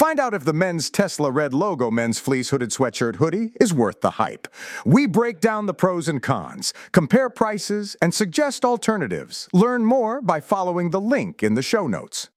Find out if the men's Tesla red logo men's fleece hooded sweatshirt hoodie is worth the hype. We break down the pros and cons, compare prices, and suggest alternatives. Learn more by following the link in the show notes.